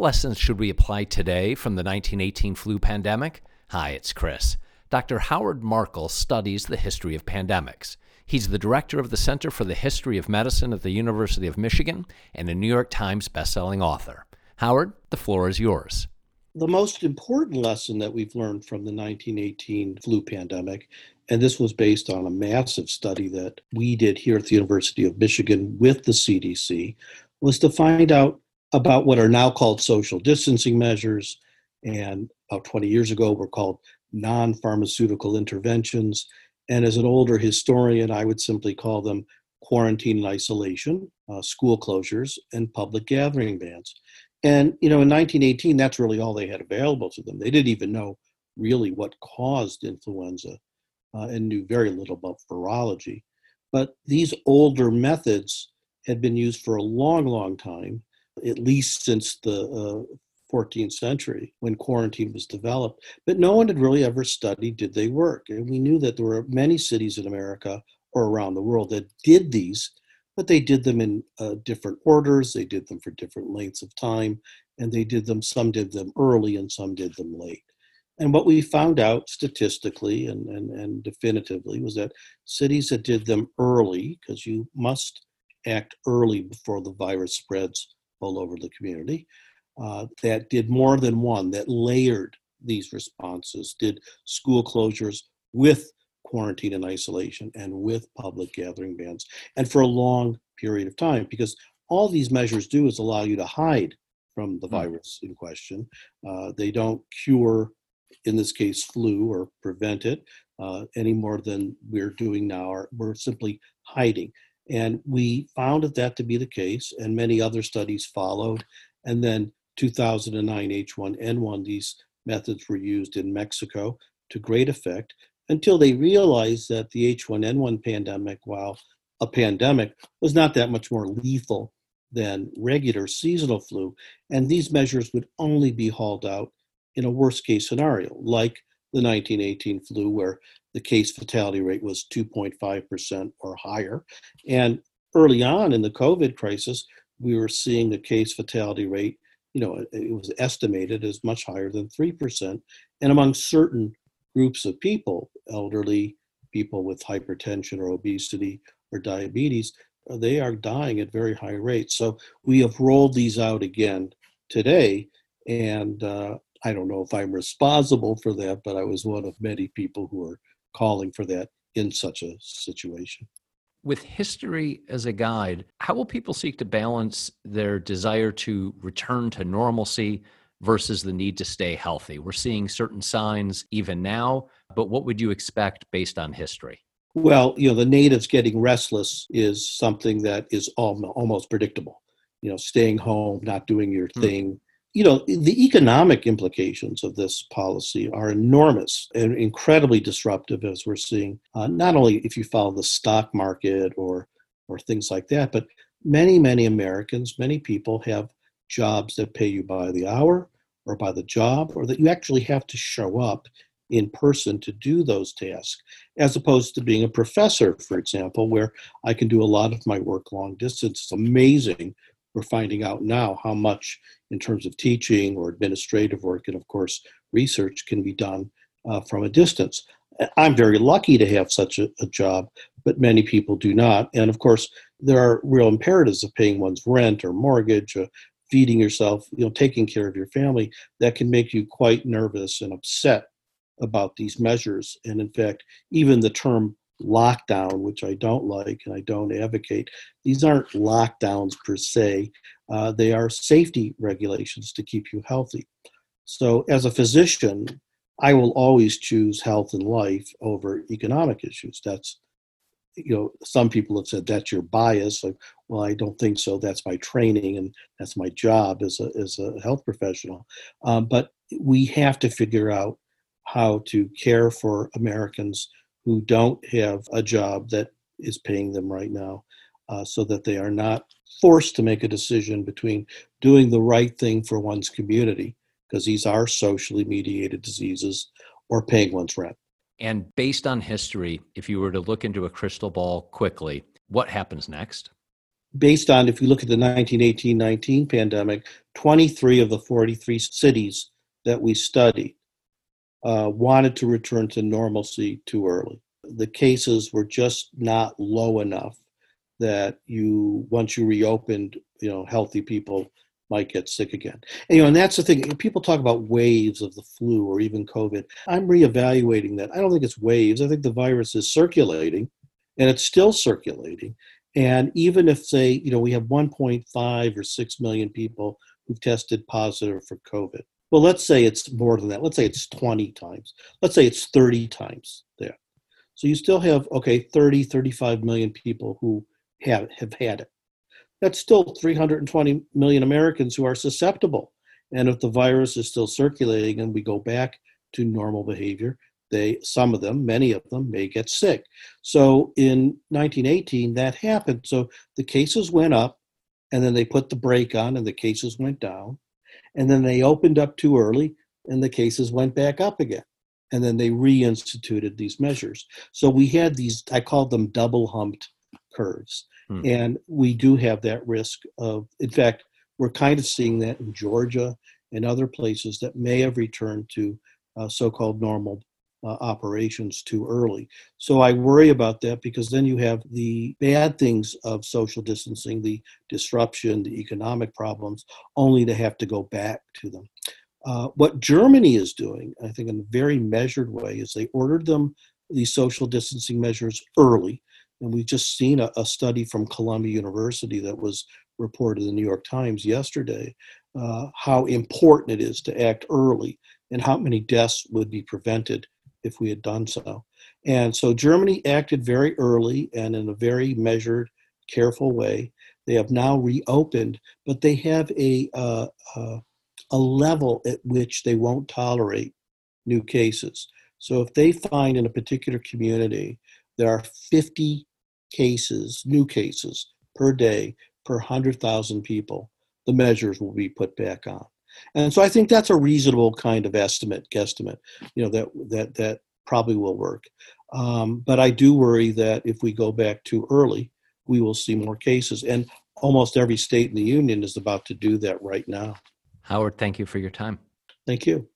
What lessons should we apply today from the 1918 flu pandemic? Hi, it's Chris. Dr. Howard Markel studies the history of pandemics. He's the director of the Center for the History of Medicine at the University of Michigan and a New York Times bestselling author. Howard, the floor is yours. The most important lesson that we've learned from the 1918 flu pandemic, and this was based on a massive study that we did here at the University of Michigan with the CDC, was to find out about what are now called social distancing measures, and about 20 years ago were called non pharmaceutical interventions. And as an older historian, I would simply call them quarantine and isolation, uh, school closures, and public gathering bans. And, you know, in 1918, that's really all they had available to them. They didn't even know really what caused influenza uh, and knew very little about virology. But these older methods had been used for a long, long time at least since the uh, 14th century when quarantine was developed. But no one had really ever studied did they work. And we knew that there were many cities in America or around the world that did these, but they did them in uh, different orders, they did them for different lengths of time, and they did them, some did them early and some did them late. And what we found out statistically and, and, and definitively was that cities that did them early, because you must act early before the virus spreads all over the community uh, that did more than one, that layered these responses, did school closures with quarantine and isolation and with public gathering bans, and for a long period of time, because all these measures do is allow you to hide from the hmm. virus in question. Uh, they don't cure, in this case, flu or prevent it uh, any more than we're doing now. Or we're simply hiding. And we found that that to be the case, and many other studies followed. And then 2009 H1N1, these methods were used in Mexico to great effect until they realized that the H1N1 pandemic, while a pandemic, was not that much more lethal than regular seasonal flu. And these measures would only be hauled out in a worst case scenario, like the 1918 flu, where the case fatality rate was 2.5% or higher. And early on in the COVID crisis, we were seeing the case fatality rate, you know, it was estimated as much higher than 3%. And among certain groups of people, elderly, people with hypertension or obesity or diabetes, uh, they are dying at very high rates. So we have rolled these out again today. And uh, I don't know if I'm responsible for that, but I was one of many people who are calling for that in such a situation. With history as a guide, how will people seek to balance their desire to return to normalcy versus the need to stay healthy? We're seeing certain signs even now, but what would you expect based on history? Well, you know, the natives getting restless is something that is almost predictable. You know, staying home, not doing your hmm. thing, you know, the economic implications of this policy are enormous and incredibly disruptive, as we're seeing, uh, not only if you follow the stock market or, or things like that, but many, many Americans, many people have jobs that pay you by the hour or by the job, or that you actually have to show up in person to do those tasks, as opposed to being a professor, for example, where I can do a lot of my work long distance. It's amazing we're finding out now how much in terms of teaching or administrative work and of course research can be done uh, from a distance. I'm very lucky to have such a, a, job but many people do not. And of course there are real imperatives of paying one's rent or mortgage or uh, feeding yourself you know taking care of your family that can make you quite nervous and upset about these measures. And in fact even the term lockdown, which I don't like and I don't advocate. These aren't lockdowns per se, uh, they are safety regulations to keep you healthy. So, as a physician, I will always choose health and life over economic issues. That's, you know, some people have said that's your bias. Like, well, I don't think so. That's my training and that's my job as a, as a health professional. Um, but we have to figure out how to care for Americans who don't have a job that is paying them right now uh, so that they are not forced to make a decision between doing the right thing for one's community, because these are socially mediated diseases, or paying one's rent. And based on history, if you were to look into a crystal ball quickly, what happens next? based on if you look at the 1918-19 pandemic, 23 of the 43 cities that we studied uh, wanted to return to normalcy too early. The cases were just not low enough that you once you reopened, you know, healthy people might get sick again. And, you know, and that's the thing. People talk about waves of the flu or even COVID. I'm reevaluating that. I don't think it's waves. I think the virus is circulating, and it's still circulating. And even if, say, you know, we have 1.5 or 6 million people who've tested positive for COVID. Well, let's say it's more than that. Let's say it's 20 times. Let's say it's 30 times there. So you still have, okay, 30, 35 million people who have, have had it. That's still 320 million Americans who are susceptible. And if the virus is still circulating and we go back to normal behavior, they some of them many of them may get sick so in 1918 that happened so the cases went up and then they put the brake on and the cases went down and then they opened up too early and the cases went back up again. And then they reinstituted these measures. So we had these i called them double humped curves. Hmm. and we do have that risk of in fact we're kind of seeing that in georgia and other places that may have returned to uh, so-called normal uh, operations too early. So I worry about that because then you have the bad things of social distancing, the disruption, the economic problems, only to have to go back to them. Uh, what Germany is doing, I think, in a very measured way, is they ordered them these social distancing measures early. And we've just seen a, a study from Columbia University that was reported in the New York Times yesterday uh, how important it is to act early and how many deaths would be prevented if we had done so. And so Germany acted very early and in a very measured, careful way. They have now reopened, but they have a uh, uh, a level at which they won't tolerate new cases. So if they find in a particular community there are 50 cases, new cases per day per 100,000 people, the measures will be put back on. And so I think that's a reasonable kind of estimate, guesstimate, you know, that that that probably will work. Um, but I do worry that if we go back too early, we will see more cases. And almost every state in the union is about to do that right now. Howard, thank you for your time. Thank you.